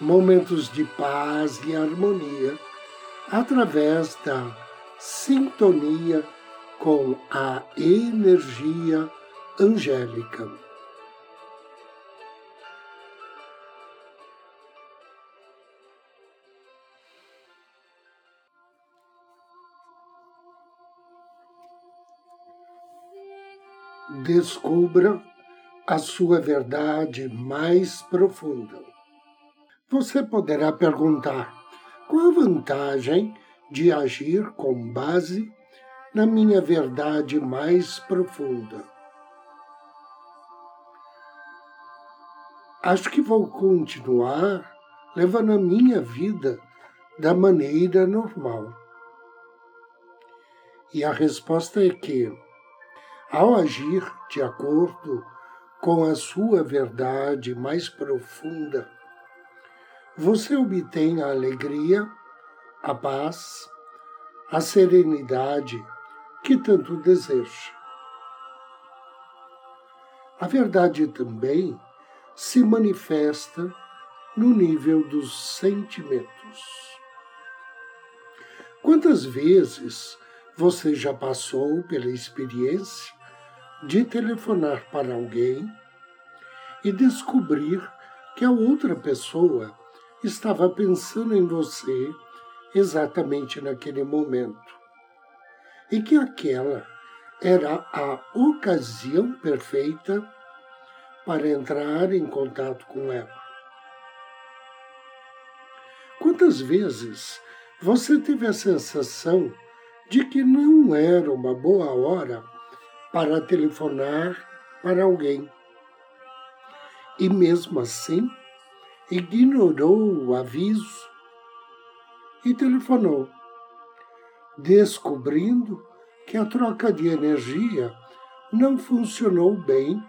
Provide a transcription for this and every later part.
momentos de paz e harmonia através da sintonia com a energia angélica. Descubra a sua verdade mais profunda. Você poderá perguntar: qual a vantagem de agir com base na minha verdade mais profunda? Acho que vou continuar levando a minha vida da maneira normal. E a resposta é que, ao agir de acordo com a sua verdade mais profunda, você obtém a alegria, a paz, a serenidade que tanto deseja. A verdade também se manifesta no nível dos sentimentos. Quantas vezes você já passou pela experiência de telefonar para alguém e descobrir que a outra pessoa estava pensando em você exatamente naquele momento e que aquela era a ocasião perfeita para entrar em contato com ela. Quantas vezes você teve a sensação de que não era uma boa hora para telefonar para alguém. E mesmo assim, ignorou o aviso e telefonou, descobrindo que a troca de energia não funcionou bem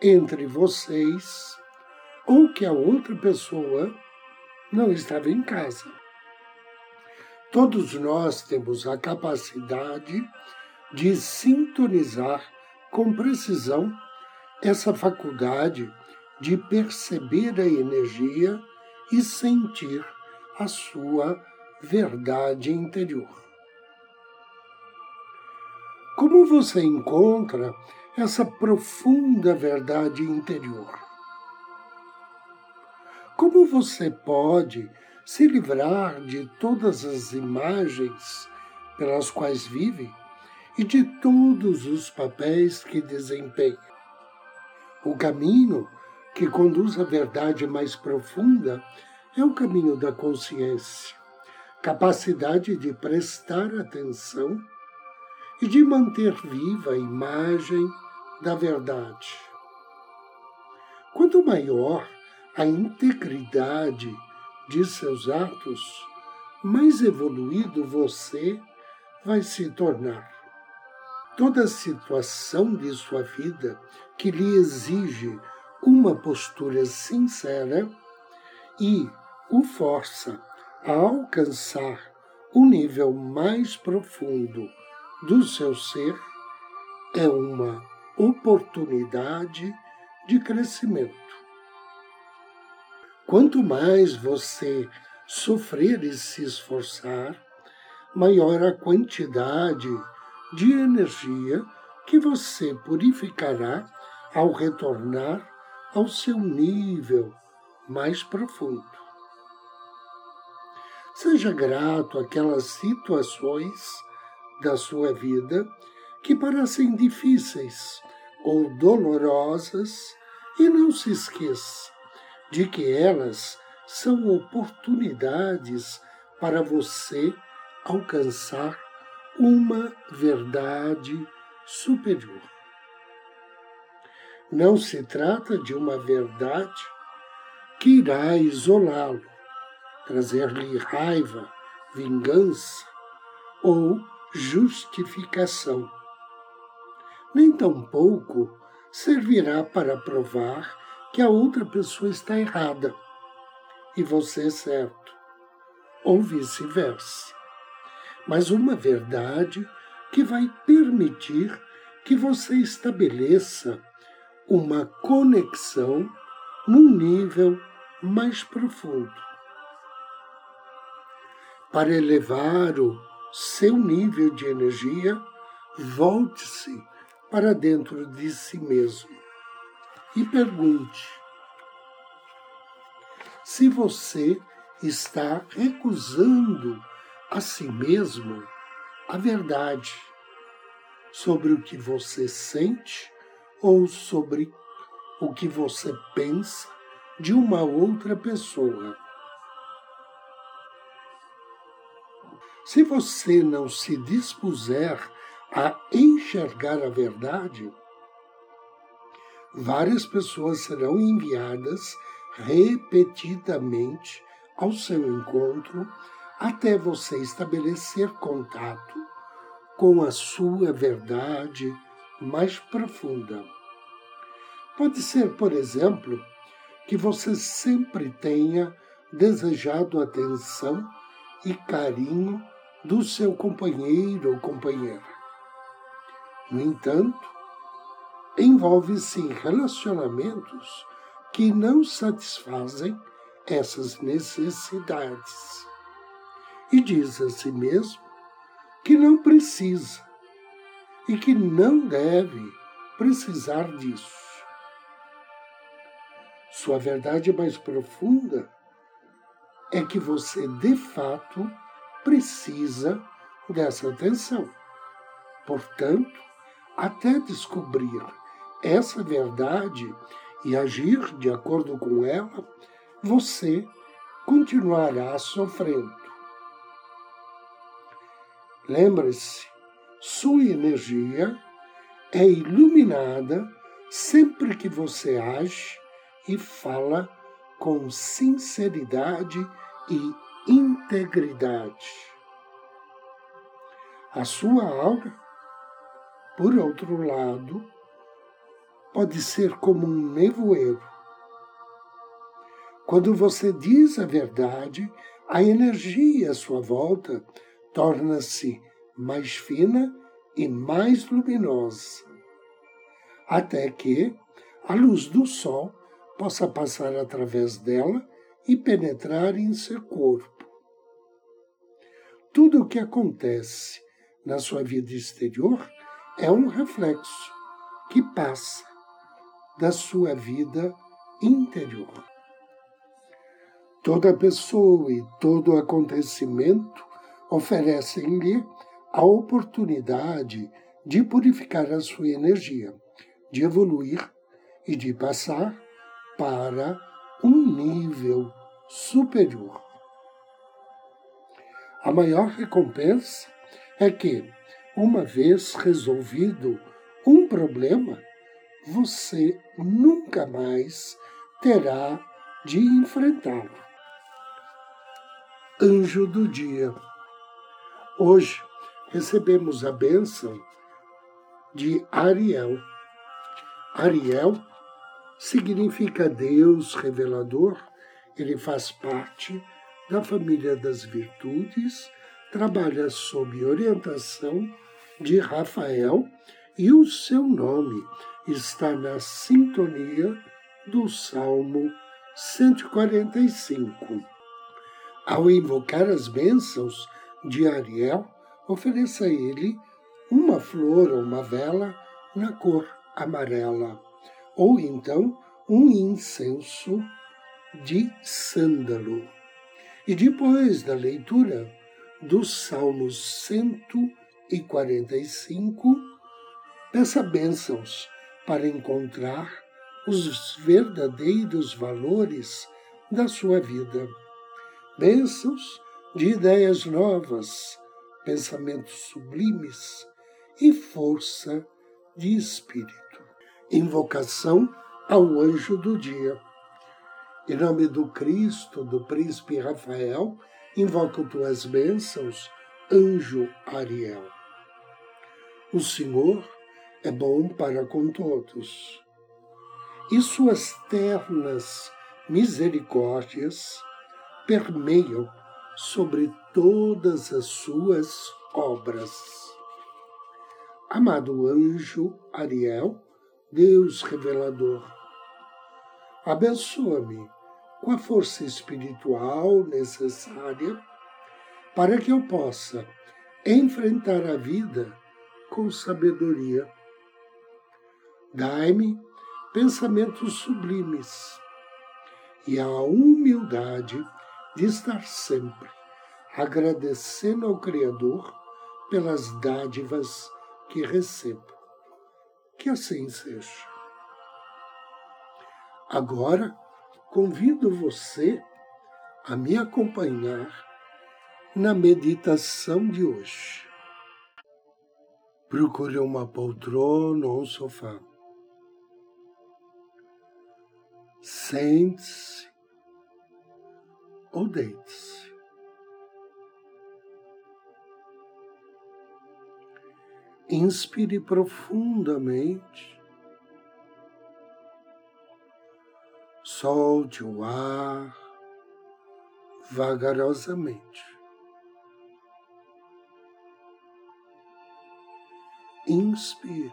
entre vocês ou que a outra pessoa não estava em casa. Todos nós temos a capacidade de sintonizar com precisão essa faculdade de perceber a energia e sentir a sua verdade interior. Como você encontra essa profunda verdade interior? Como você pode se livrar de todas as imagens pelas quais vive e de todos os papéis que desempenha. O caminho que conduz à verdade mais profunda é o caminho da consciência, capacidade de prestar atenção e de manter viva a imagem da verdade. Quanto maior a integridade de seus atos, mais evoluído você vai se tornar toda situação de sua vida que lhe exige uma postura sincera e o força a alcançar o nível mais profundo do seu ser é uma oportunidade de crescimento. Quanto mais você sofrer e se esforçar, maior a quantidade de energia que você purificará ao retornar ao seu nível mais profundo. Seja grato àquelas situações da sua vida que parecem difíceis ou dolorosas e não se esqueça de que elas são oportunidades para você alcançar uma verdade superior. Não se trata de uma verdade que irá isolá-lo, trazer-lhe raiva, vingança ou justificação. Nem tampouco servirá para provar que a outra pessoa está errada e você é certo, ou vice-versa. Mas uma verdade que vai permitir que você estabeleça uma conexão num nível mais profundo. Para elevar o seu nível de energia, volte-se para dentro de si mesmo e pergunte: se você está recusando a si mesmo a verdade sobre o que você sente ou sobre o que você pensa de uma outra pessoa. Se você não se dispuser a enxergar a verdade, várias pessoas serão enviadas repetidamente ao seu encontro até você estabelecer contato com a sua verdade mais profunda. Pode ser, por exemplo, que você sempre tenha desejado atenção e carinho do seu companheiro ou companheira. No entanto, envolve-se em relacionamentos que não satisfazem essas necessidades. E diz a si mesmo que não precisa e que não deve precisar disso. Sua verdade mais profunda é que você de fato precisa dessa atenção. Portanto, até descobrir essa verdade e agir de acordo com ela, você continuará sofrendo. Lembre-se, sua energia é iluminada sempre que você age e fala com sinceridade e integridade. A sua aura, por outro lado, pode ser como um nevoeiro. Quando você diz a verdade, a energia à sua volta torna-se mais fina e mais luminosa, até que a luz do sol possa passar através dela e penetrar em seu corpo tudo o que acontece na sua vida exterior é um reflexo que passa da sua vida interior. Toda pessoa e todo acontecimento oferecem-lhe a oportunidade de purificar a sua energia, de evoluir e de passar para um nível superior. A maior recompensa é que, uma vez resolvido um problema, você nunca mais terá de enfrentá-lo. Anjo do Dia. Hoje recebemos a bênção de Ariel. Ariel significa Deus revelador, ele faz parte da família das virtudes, trabalha sob orientação de Rafael e o seu nome está na sintonia do Salmo 145. Ao invocar as bênçãos de Ariel, ofereça a ele uma flor ou uma vela na cor amarela, ou então um incenso de sândalo. E depois da leitura do Salmo 145, peça bênçãos para encontrar os verdadeiros valores da sua vida. Bênçãos de ideias novas, pensamentos sublimes e força de espírito. Invocação ao anjo do dia Em nome do Cristo, do príncipe Rafael, invoco tuas bênçãos, anjo Ariel. O Senhor é bom para com todos, e suas ternas misericórdias permeiam sobre todas as suas obras. Amado anjo Ariel, Deus revelador, abençoa-me com a força espiritual necessária para que eu possa enfrentar a vida com sabedoria. Dai-me pensamentos sublimes e a humildade de estar sempre agradecendo ao Criador pelas dádivas que recebo. Que assim seja. Agora, convido você a me acompanhar na meditação de hoje. Procure uma poltrona ou um sofá. Sente-se ou deite-se. Inspire profundamente solte o ar vagarosamente. Inspire,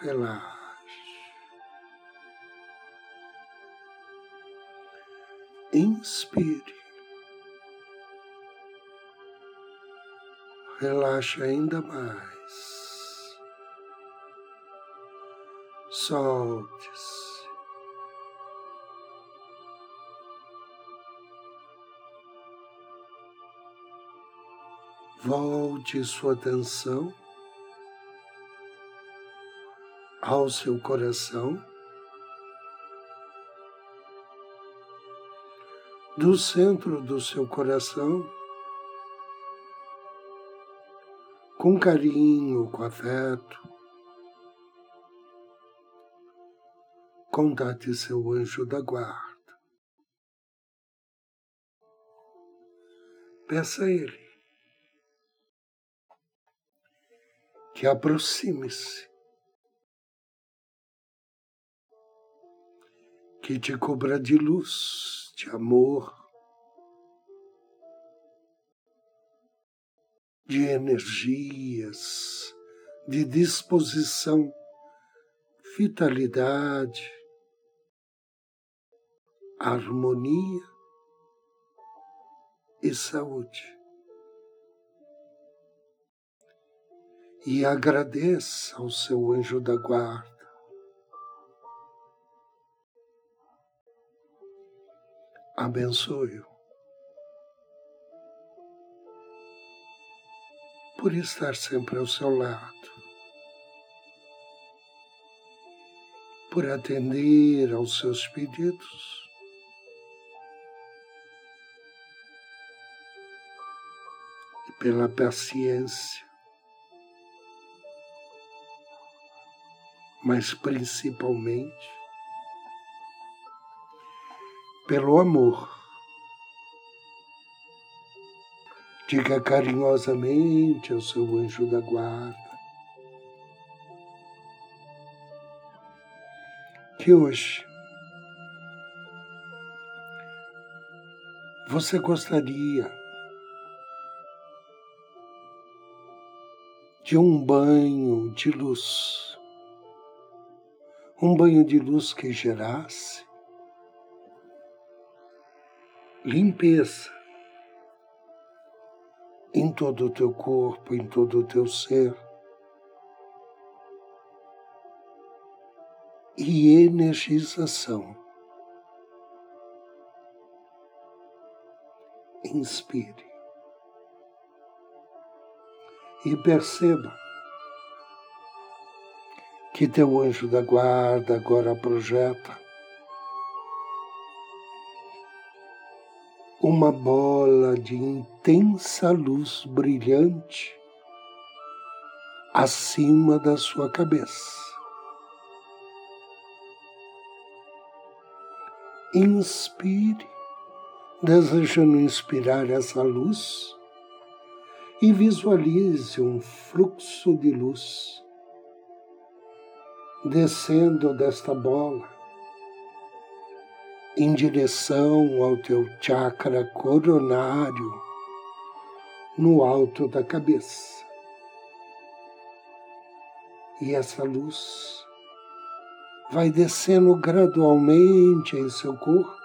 relaxe, inspire, relaxe ainda mais. solte-se. Volte sua atenção ao seu coração, do centro do seu coração, com carinho, com afeto, contate seu anjo da guarda. Peça a ele que aproxime-se, que te cobra de luz, de amor, de energias, de disposição, vitalidade, harmonia e saúde. E agradeça ao seu anjo da guarda. Abençoe-o. Por estar sempre ao seu lado, por atender aos seus pedidos. Pela paciência, mas principalmente pelo amor. Diga carinhosamente ao seu anjo da guarda que hoje você gostaria de um banho de luz. Um banho de luz que gerasse limpeza em todo o teu corpo, em todo o teu ser. E energização. Inspire e perceba que teu anjo da guarda agora projeta uma bola de intensa luz brilhante acima da sua cabeça. Inspire, desejando inspirar essa luz e visualize um fluxo de luz descendo desta bola em direção ao teu chakra coronário no alto da cabeça. E essa luz vai descendo gradualmente em seu corpo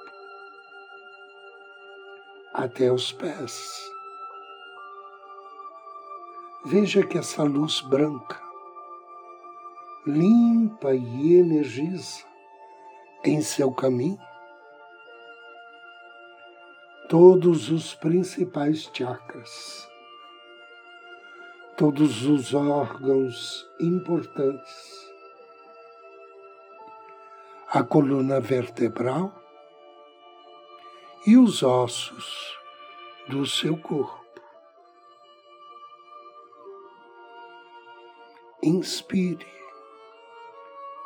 até os pés. Veja que essa luz branca limpa e energiza em seu caminho todos os principais chakras, todos os órgãos importantes, a coluna vertebral e os ossos do seu corpo. Inspire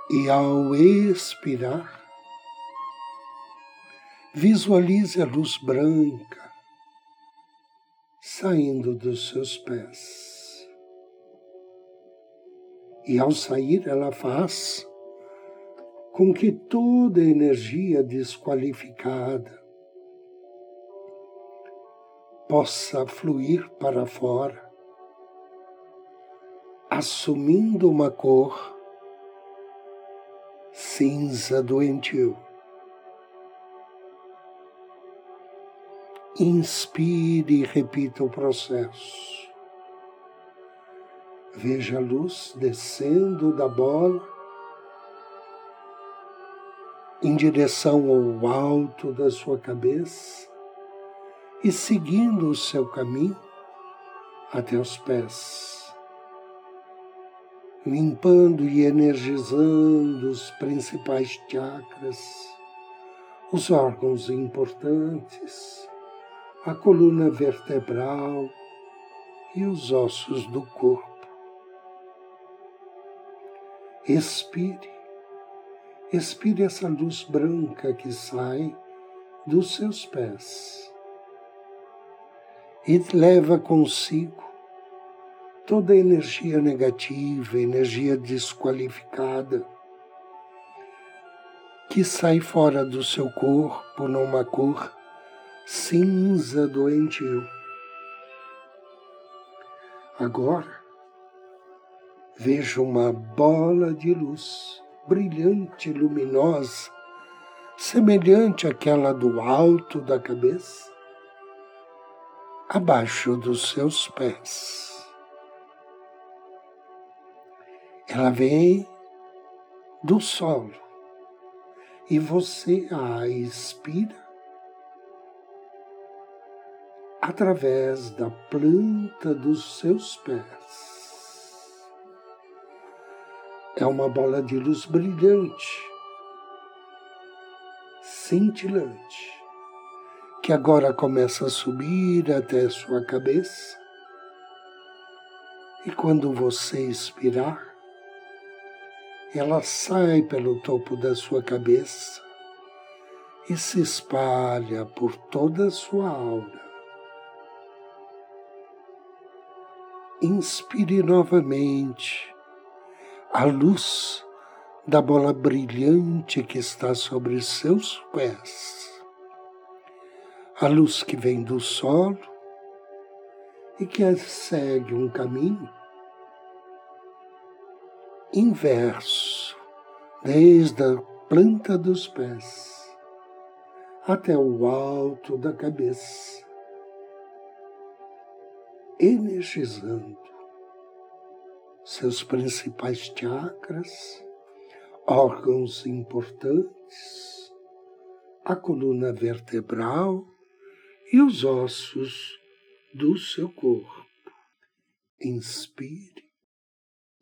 e, ao expirar, Visualize a luz branca saindo dos seus pés. E ao sair, ela faz com que toda energia desqualificada possa fluir para fora, assumindo uma cor cinza doentio. Inspire e repita o processo. Veja a luz descendo da bola em direção ao alto da sua cabeça e seguindo o seu caminho até os pés, limpando e energizando os principais chakras, os órgãos importantes a coluna vertebral e os ossos do corpo. Expire, expire essa luz branca que sai dos seus pés e leva consigo toda a energia negativa, energia desqualificada que sai fora do seu corpo numa cor cinza doentio. Agora vejo uma bola de luz brilhante, luminosa, semelhante àquela do alto da cabeça, abaixo dos seus pés. Ela vem do solo e você a expira através da planta dos seus pés. É uma bola de luz brilhante, cintilante, que agora começa a subir até sua cabeça. E quando você expirar, ela sai pelo topo da sua cabeça e se espalha por toda a sua aura. Inspire novamente. A luz da bola brilhante que está sobre seus pés, a luz que vem do solo e que segue um caminho inverso, desde a planta dos pés até o alto da cabeça energizando seus principais chakras, órgãos importantes, a coluna vertebral e os ossos do seu corpo. Inspire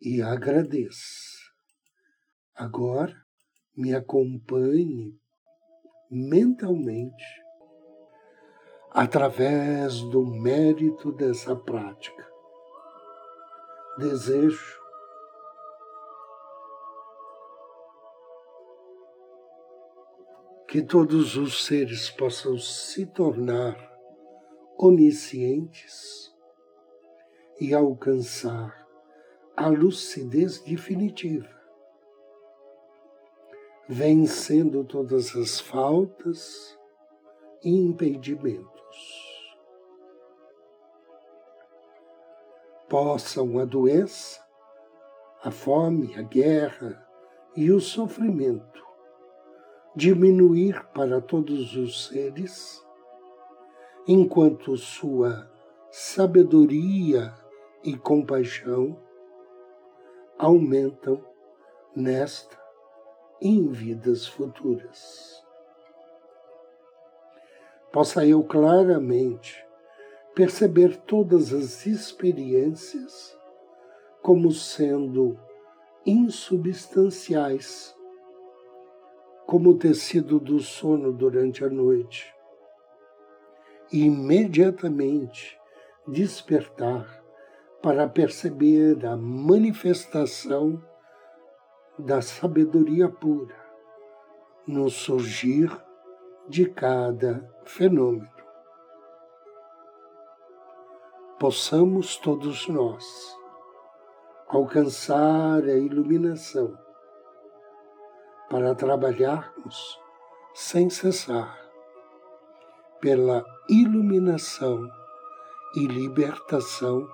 e agradeça. Agora me acompanhe mentalmente através do mérito dessa prática. Desejo que todos os seres possam se tornar oniscientes e alcançar a lucidez definitiva, vencendo todas as faltas e impedimentos. Possam a doença, a fome, a guerra e o sofrimento diminuir para todos os seres, enquanto sua sabedoria e compaixão aumentam nesta e em vidas futuras. Possa eu claramente perceber todas as experiências como sendo insubstanciais como o tecido do sono durante a noite, e imediatamente despertar para perceber a manifestação da sabedoria pura no surgir de cada fenômeno. Possamos todos nós alcançar a iluminação para trabalharmos sem cessar pela iluminação e libertação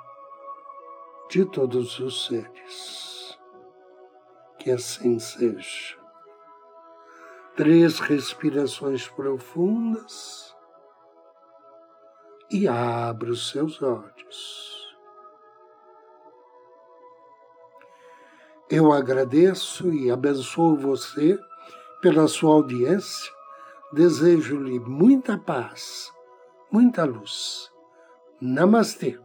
de todos os seres. Que assim seja. Três respirações profundas e abra os seus olhos. Eu agradeço e abençoo você pela sua audiência. Desejo-lhe muita paz, muita luz. Namastê.